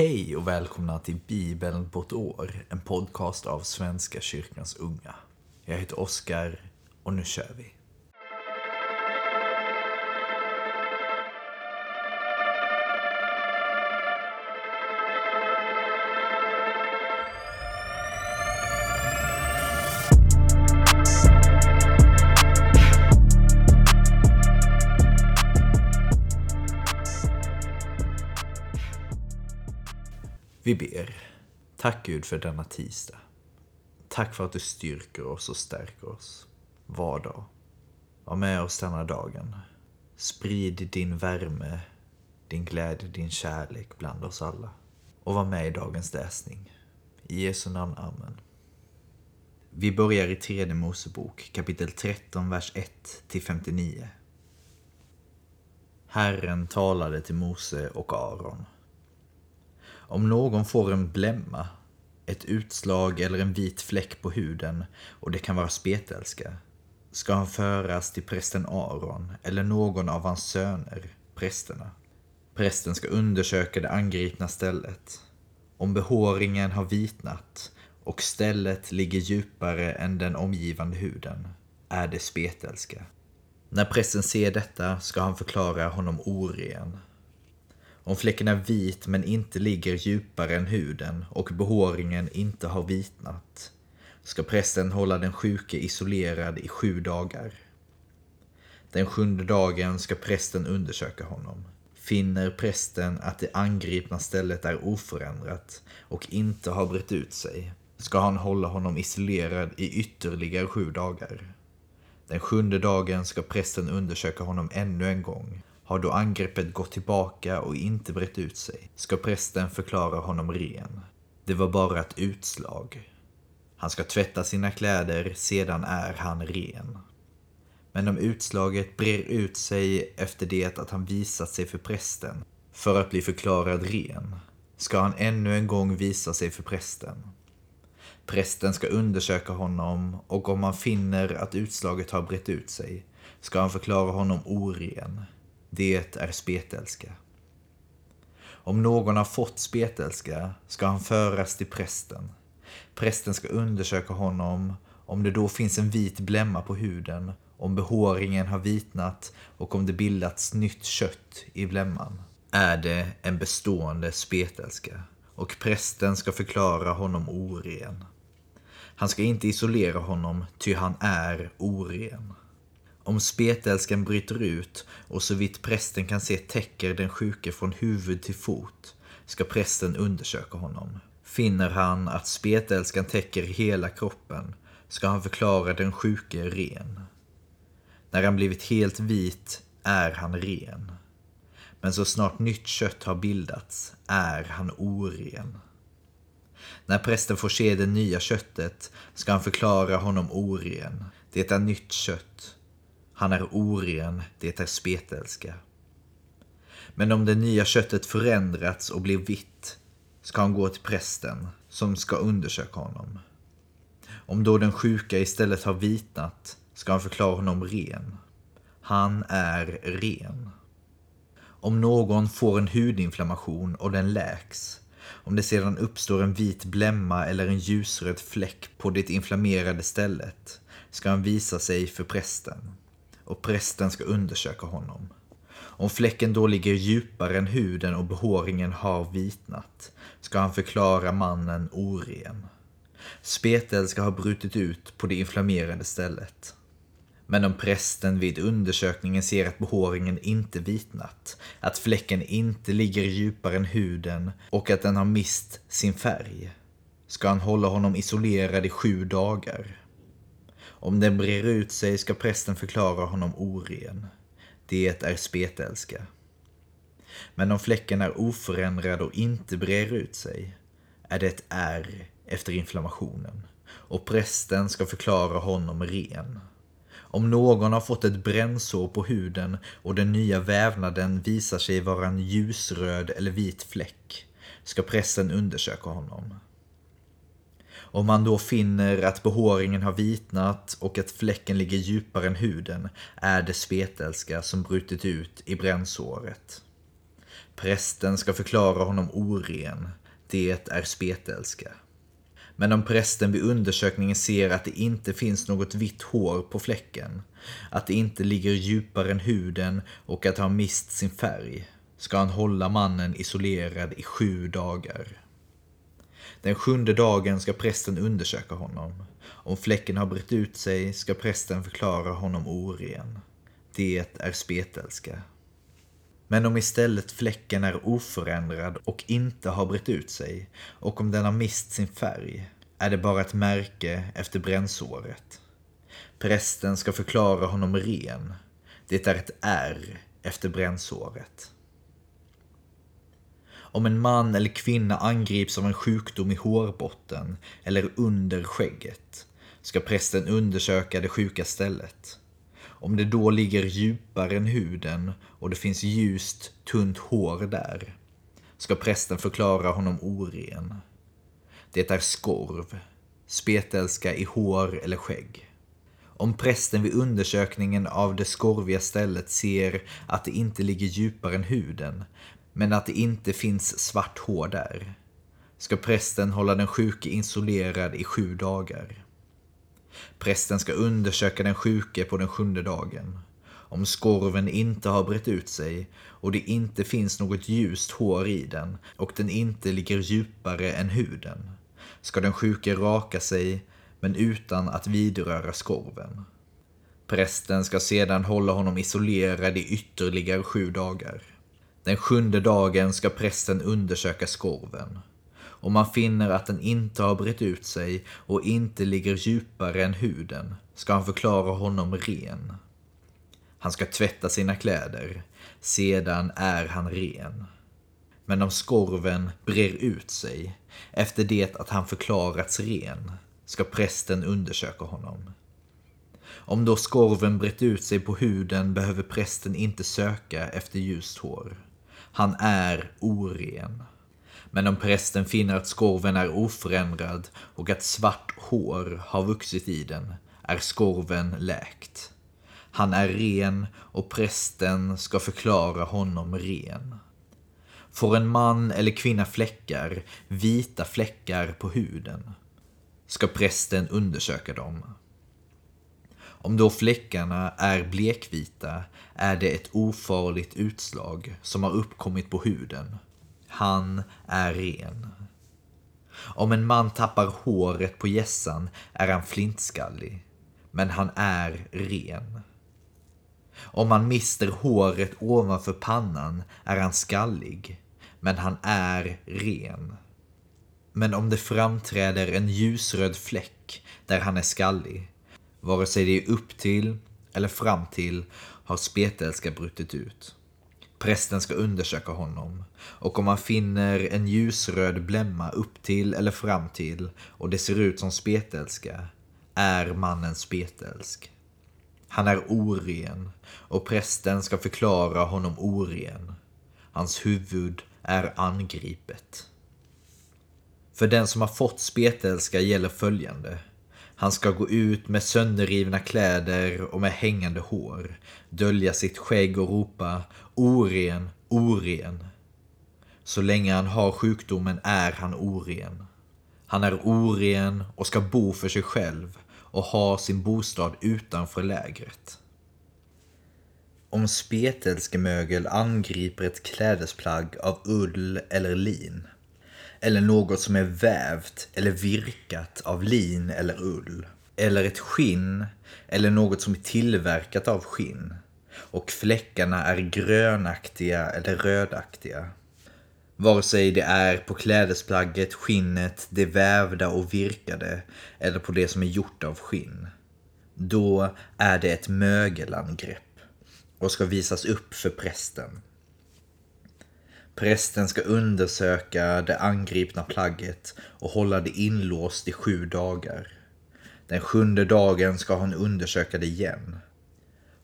Hej och välkomna till Bibeln på ett år, en podcast av Svenska kyrkans unga. Jag heter Oskar och nu kör vi. Vi ber. Tack Gud för denna tisdag. Tack för att du styrker oss och stärker oss. Var dag. Var med oss denna dagen. Sprid din värme, din glädje, din kärlek bland oss alla. Och var med i dagens läsning. I Jesu namn, Amen. Vi börjar i tredje Mosebok, kapitel 13, vers 1 till 59. Herren talade till Mose och Aron. Om någon får en blämma, ett utslag eller en vit fläck på huden och det kan vara spetälska, ska han föras till prästen Aron eller någon av hans söner, prästerna. Prästen ska undersöka det angripna stället. Om behåringen har vitnat och stället ligger djupare än den omgivande huden är det spetälska. När prästen ser detta ska han förklara honom oren om fläcken är vit men inte ligger djupare än huden och behåringen inte har vitnat ska prästen hålla den sjuke isolerad i sju dagar. Den sjunde dagen ska prästen undersöka honom. Finner prästen att det angripna stället är oförändrat och inte har brett ut sig ska han hålla honom isolerad i ytterligare sju dagar. Den sjunde dagen ska prästen undersöka honom ännu en gång har då angreppet gått tillbaka och inte brett ut sig ska prästen förklara honom ren. Det var bara ett utslag. Han ska tvätta sina kläder, sedan är han ren. Men om utslaget brer ut sig efter det att han visat sig för prästen för att bli förklarad ren ska han ännu en gång visa sig för prästen. Prästen ska undersöka honom och om han finner att utslaget har brett ut sig ska han förklara honom oren det är spetälska. Om någon har fått spetälska ska han föras till prästen. Prästen ska undersöka honom om det då finns en vit blämma på huden, om behåringen har vitnat och om det bildats nytt kött i blämman. Är det en bestående spetälska och prästen ska förklara honom oren. Han ska inte isolera honom, ty han är oren. Om spetälskan bryter ut och så vitt prästen kan se täcker den sjuke från huvud till fot ska prästen undersöka honom. Finner han att spetälskan täcker hela kroppen ska han förklara den sjuke ren. När han blivit helt vit är han ren. Men så snart nytt kött har bildats är han oren. När prästen får se det nya köttet ska han förklara honom oren. Det är nytt kött han är oren, det är spetälska. Men om det nya köttet förändrats och blir vitt ska han gå till prästen som ska undersöka honom. Om då den sjuka istället har vitnat ska han förklara honom ren. Han är ren. Om någon får en hudinflammation och den läks, om det sedan uppstår en vit blämma eller en ljusröd fläck på det inflammerade stället, ska han visa sig för prästen och prästen ska undersöka honom. Om fläcken då ligger djupare än huden och behåringen har vitnat ska han förklara mannen oren. Spetel ska ha brutit ut på det inflammerade stället. Men om prästen vid undersökningen ser att behåringen inte vitnat, att fläcken inte ligger djupare än huden och att den har mist sin färg, ska han hålla honom isolerad i sju dagar. Om den brer ut sig ska prästen förklara honom oren. Det är spetälska. Men om fläcken är oförändrad och inte brer ut sig är det ett ärr efter inflammationen och prästen ska förklara honom ren. Om någon har fått ett brännsår på huden och den nya vävnaden visar sig vara en ljusröd eller vit fläck ska prästen undersöka honom. Om man då finner att behåringen har vitnat och att fläcken ligger djupare än huden är det spetälska som brutit ut i brännsåret. Prästen ska förklara honom oren. Det är spetälska. Men om prästen vid undersökningen ser att det inte finns något vitt hår på fläcken, att det inte ligger djupare än huden och att han mist sin färg, ska han hålla mannen isolerad i sju dagar. Den sjunde dagen ska prästen undersöka honom. Om fläcken har brett ut sig ska prästen förklara honom oren. Det är spetälska. Men om istället fläcken är oförändrad och inte har brett ut sig och om den har mist sin färg är det bara ett märke efter brännsåret. Prästen ska förklara honom ren. Det är ett R efter brännsåret. Om en man eller kvinna angrips av en sjukdom i hårbotten eller under skägget ska prästen undersöka det sjuka stället. Om det då ligger djupare än huden och det finns ljust, tunt hår där ska prästen förklara honom oren. Det är skorv, spetälska i hår eller skägg. Om prästen vid undersökningen av det skorviga stället ser att det inte ligger djupare än huden, men att det inte finns svart hår där, ska prästen hålla den sjuke isolerad i sju dagar. Prästen ska undersöka den sjuke på den sjunde dagen. Om skorven inte har brett ut sig och det inte finns något ljust hår i den och den inte ligger djupare än huden ska den sjuke raka sig men utan att vidröra skorven. Prästen ska sedan hålla honom isolerad i ytterligare sju dagar. Den sjunde dagen ska prästen undersöka skorven. Om man finner att den inte har brett ut sig och inte ligger djupare än huden ska han förklara honom ren. Han ska tvätta sina kläder, sedan är han ren. Men om skorven brer ut sig efter det att han förklarats ren ska prästen undersöka honom. Om då skorven brett ut sig på huden behöver prästen inte söka efter ljust hår. Han är oren. Men om prästen finner att skorven är oförändrad och att svart hår har vuxit i den är skorven läkt. Han är ren och prästen ska förklara honom ren. Får en man eller kvinna fläckar, vita fläckar på huden, ska prästen undersöka dem. Om då fläckarna är blekvita är det ett ofarligt utslag som har uppkommit på huden. Han är ren. Om en man tappar håret på gässan är han flintskallig, men han är ren. Om man mister håret ovanför pannan är han skallig, men han är ren. Men om det framträder en ljusröd fläck där han är skallig, vare sig det är upp till eller fram till, har spetälska brutit ut. Prästen ska undersöka honom och om han finner en ljusröd blämma upp till eller fram till och det ser ut som spetälska är mannen spetälsk. Han är oren och prästen ska förklara honom oren. Hans huvud är angripet. För den som har fått spetälska gäller följande. Han ska gå ut med sönderrivna kläder och med hängande hår, dölja sitt skägg och ropa oren, oren. Så länge han har sjukdomen är han oren. Han är oren och ska bo för sig själv och ha sin bostad utanför lägret. Om spetälskemögel angriper ett klädesplagg av ull eller lin, eller något som är vävt eller virkat av lin eller ull, eller ett skinn eller något som är tillverkat av skinn, och fläckarna är grönaktiga eller rödaktiga. Vare sig det är på klädesplagget, skinnet, det vävda och virkade eller på det som är gjort av skinn. Då är det ett mögelangrepp och ska visas upp för prästen. Prästen ska undersöka det angripna plagget och hålla det inlåst i sju dagar. Den sjunde dagen ska han undersöka det igen.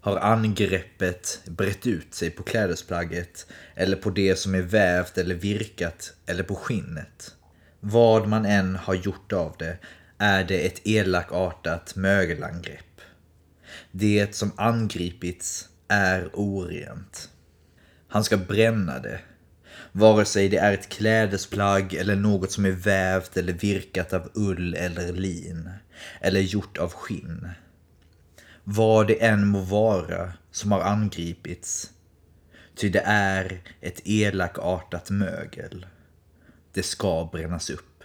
Har angreppet brett ut sig på klädesplagget eller på det som är vävt eller virkat eller på skinnet? Vad man än har gjort av det är det ett elakartat mögelangrepp. Det som angripits är orent. Han ska bränna det, Vare sig det är ett klädesplagg eller något som är vävt eller virkat av ull eller lin eller gjort av skinn. Vad det än må vara som har angripits, ty det är ett elakartat mögel. Det ska brännas upp.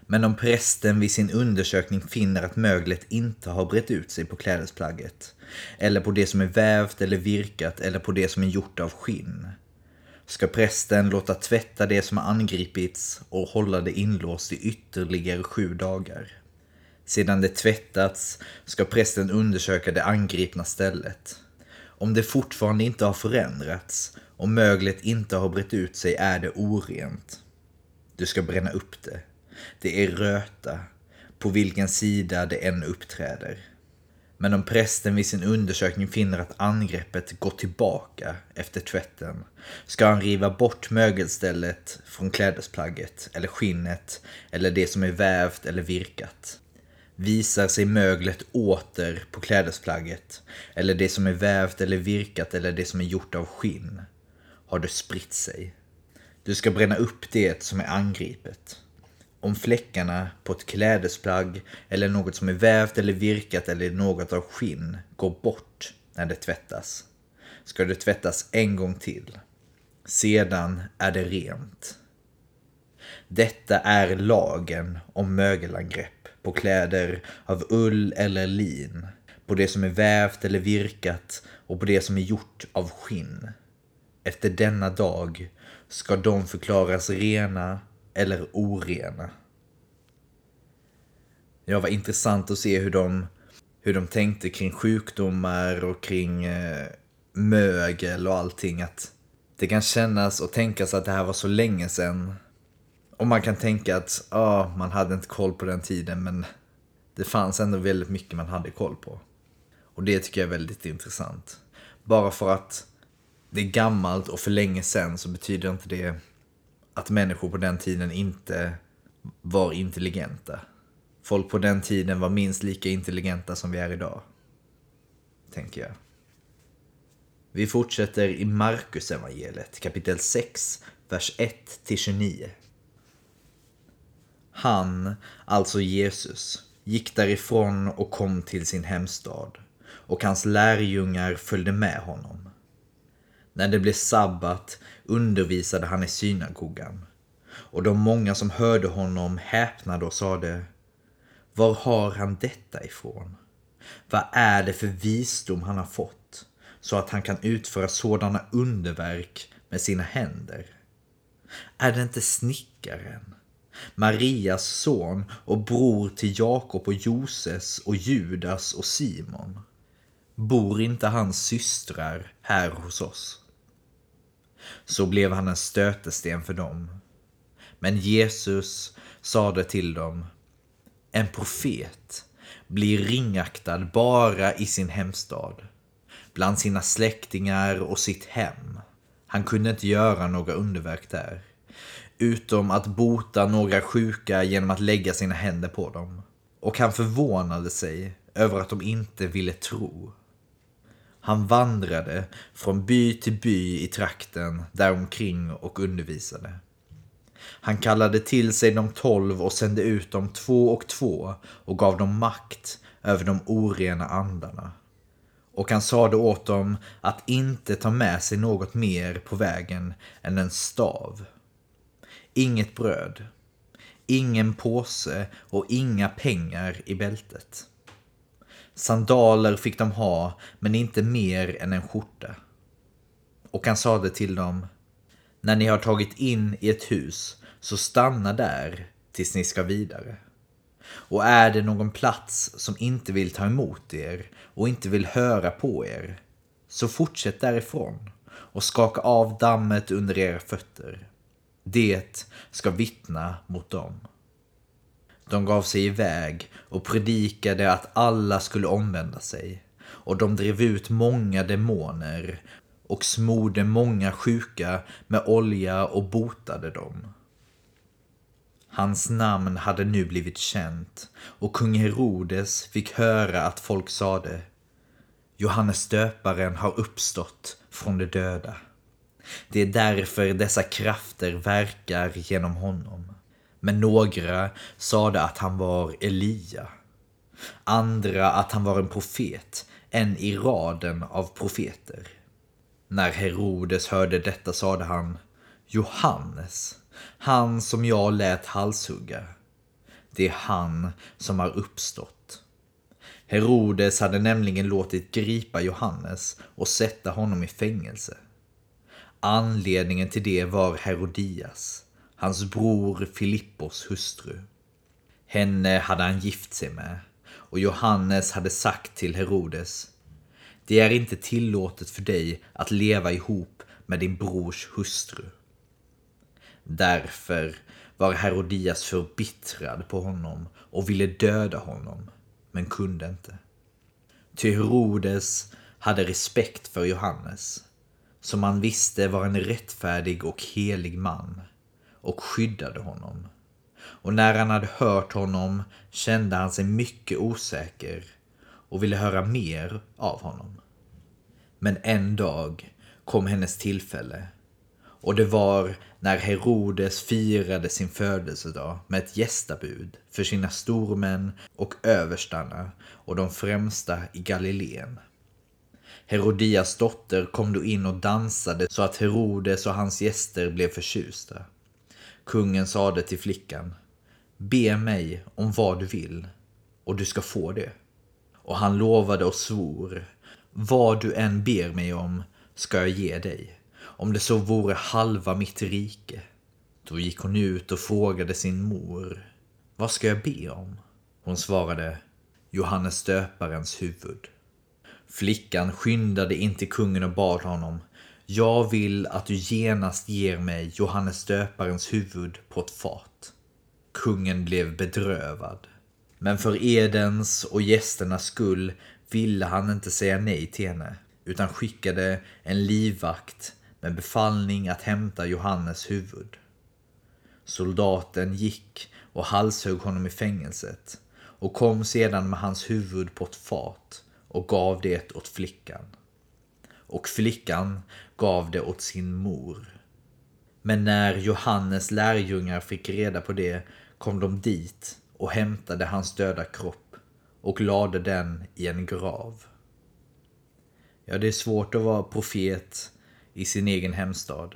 Men om prästen vid sin undersökning finner att möglet inte har brett ut sig på klädesplagget, eller på det som är vävt eller virkat eller på det som är gjort av skinn, ska prästen låta tvätta det som har angripits och hålla det inlåst i ytterligare sju dagar. Sedan det tvättats ska prästen undersöka det angripna stället. Om det fortfarande inte har förändrats och möglet inte har brett ut sig är det orent. Du ska bränna upp det. Det är röta, på vilken sida det än uppträder. Men om prästen vid sin undersökning finner att angreppet går tillbaka efter tvätten ska han riva bort mögelstället från klädesplagget eller skinnet eller det som är vävt eller virkat. Visar sig möglet åter på klädesplagget eller det som är vävt eller virkat eller det som är gjort av skinn har det spritt sig. Du ska bränna upp det som är angripet. Om fläckarna på ett klädesplagg eller något som är vävt eller virkat eller något av skinn går bort när det tvättas ska det tvättas en gång till. Sedan är det rent. Detta är lagen om mögelangrepp på kläder av ull eller lin, på det som är vävt eller virkat och på det som är gjort av skinn. Efter denna dag ska de förklaras rena eller orena. Ja, var intressant att se hur de, hur de tänkte kring sjukdomar och kring eh, mögel och allting. Att det kan kännas och tänkas att det här var så länge sedan. Och man kan tänka att ja, man hade inte koll på den tiden, men det fanns ändå väldigt mycket man hade koll på. Och det tycker jag är väldigt intressant. Bara för att det är gammalt och för länge sedan så betyder inte det att människor på den tiden inte var intelligenta. Folk på den tiden var minst lika intelligenta som vi är idag. Tänker jag. Vi fortsätter i Markus evangeliet kapitel 6, vers 1-29. Han, alltså Jesus, gick därifrån och kom till sin hemstad och hans lärjungar följde med honom. När det blev sabbat undervisade han i synagogan och de många som hörde honom häpnade och sade Var har han detta ifrån? Vad är det för visdom han har fått så att han kan utföra sådana underverk med sina händer? Är det inte snickaren, Marias son och bror till Jakob och Joses och Judas och Simon? Bor inte hans systrar här hos oss? Så blev han en stötesten för dem. Men Jesus sade till dem, en profet blir ringaktad bara i sin hemstad, bland sina släktingar och sitt hem. Han kunde inte göra några underverk där, utom att bota några sjuka genom att lägga sina händer på dem. Och han förvånade sig över att de inte ville tro. Han vandrade från by till by i trakten däromkring och undervisade. Han kallade till sig de tolv och sände ut dem två och två och gav dem makt över de orena andarna. Och han sade åt dem att inte ta med sig något mer på vägen än en stav. Inget bröd, ingen påse och inga pengar i bältet. Sandaler fick de ha, men inte mer än en skjorta. Och han sade till dem, när ni har tagit in i ett hus, så stanna där tills ni ska vidare. Och är det någon plats som inte vill ta emot er och inte vill höra på er, så fortsätt därifrån och skaka av dammet under era fötter. Det ska vittna mot dem. De gav sig iväg och predikade att alla skulle omvända sig. Och de drev ut många demoner och smorde många sjuka med olja och botade dem. Hans namn hade nu blivit känt och kung Herodes fick höra att folk sade Johannes döparen har uppstått från de döda. Det är därför dessa krafter verkar genom honom. Men några sade att han var Elia. Andra att han var en profet, en i raden av profeter. När Herodes hörde detta sade han Johannes, han som jag lät halshugga. Det är han som har uppstått. Herodes hade nämligen låtit gripa Johannes och sätta honom i fängelse. Anledningen till det var Herodias, hans bror Filippos hustru. Henne hade han gift sig med och Johannes hade sagt till Herodes Det är inte tillåtet för dig att leva ihop med din brors hustru. Därför var Herodias förbittrad på honom och ville döda honom, men kunde inte. Ty Herodes hade respekt för Johannes, som han visste var en rättfärdig och helig man, och skyddade honom. Och när han hade hört honom kände han sig mycket osäker och ville höra mer av honom. Men en dag kom hennes tillfälle och det var när Herodes firade sin födelsedag med ett gästabud för sina stormän och överstarna och de främsta i Galileen. Herodias dotter kom då in och dansade så att Herodes och hans gäster blev förtjusta. Kungen sade till flickan Be mig om vad du vill och du ska få det. Och han lovade och svor Vad du än ber mig om ska jag ge dig om det så vore halva mitt rike. Då gick hon ut och frågade sin mor. Vad ska jag be om? Hon svarade Johannes döparens huvud. Flickan skyndade in till kungen och bad honom. Jag vill att du genast ger mig Johannes döparens huvud på ett fat. Kungen blev bedrövad. Men för Edens och gästernas skull ville han inte säga nej till henne, utan skickade en livvakt med befallning att hämta Johannes huvud. Soldaten gick och halshögg honom i fängelset och kom sedan med hans huvud på ett fat och gav det åt flickan. Och flickan gav det åt sin mor. Men när Johannes lärjungar fick reda på det kom de dit och hämtade hans döda kropp och lade den i en grav. Ja, det är svårt att vara profet i sin egen hemstad.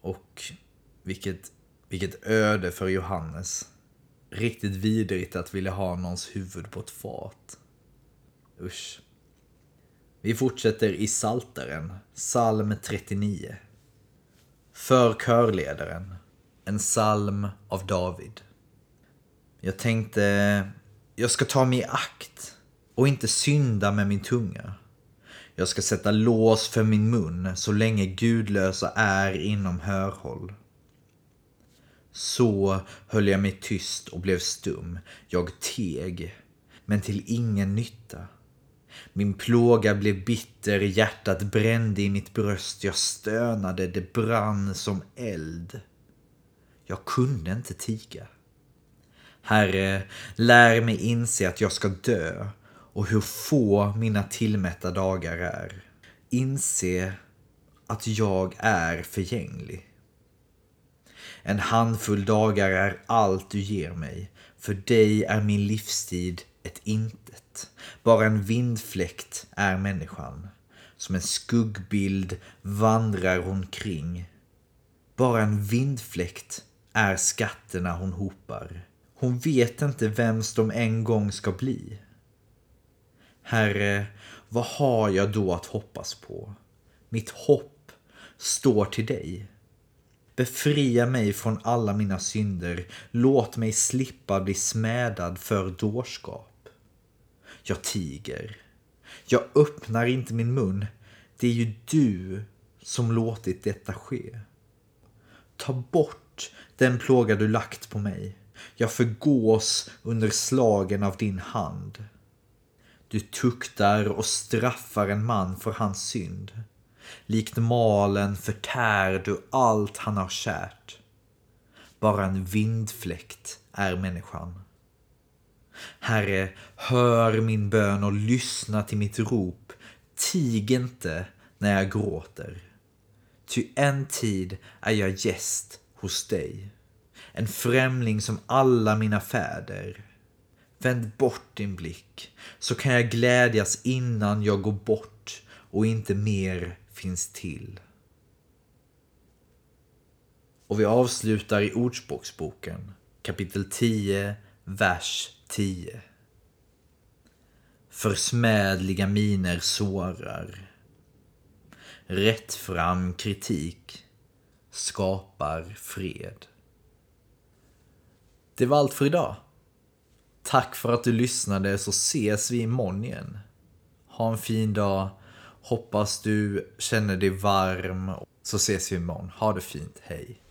Och vilket, vilket öde för Johannes. Riktigt vidrigt att vilja ha någons huvud på ett fat. Usch. Vi fortsätter i Salteren, psalm 39. För körledaren, en psalm av David. Jag tänkte, jag ska ta mig i akt och inte synda med min tunga. Jag ska sätta lås för min mun så länge gudlösa är inom hörhåll. Så höll jag mig tyst och blev stum. Jag teg, men till ingen nytta. Min plåga blev bitter, hjärtat brände i mitt bröst. Jag stönade, det brann som eld. Jag kunde inte tiga. Herre, lär mig inse att jag ska dö och hur få mina tillmätta dagar är. Inse att jag är förgänglig. En handfull dagar är allt du ger mig. För dig är min livstid ett intet. Bara en vindfläkt är människan. Som en skuggbild vandrar hon kring. Bara en vindfläkt är skatterna hon hopar. Hon vet inte vems de en gång ska bli. Herre, vad har jag då att hoppas på? Mitt hopp står till dig. Befria mig från alla mina synder. Låt mig slippa bli smädad för dårskap. Jag tiger. Jag öppnar inte min mun. Det är ju du som låtit detta ske. Ta bort den plåga du lagt på mig. Jag förgås under slagen av din hand. Du tuktar och straffar en man för hans synd. Likt malen förtär du allt han har kärt. Bara en vindfläkt är människan. Herre, hör min bön och lyssna till mitt rop. Tig inte när jag gråter. Ty en tid är jag gäst hos dig. En främling som alla mina fäder. Vänd bort din blick, så kan jag glädjas innan jag går bort och inte mer finns till. Och vi avslutar i Ordspråksboken, kapitel 10, vers 10. Försmädliga miner sårar. Rättfram kritik skapar fred. Det var allt för idag. Tack för att du lyssnade så ses vi imorgon igen. Ha en fin dag. Hoppas du känner dig varm. Så ses vi imorgon. Ha det fint. Hej.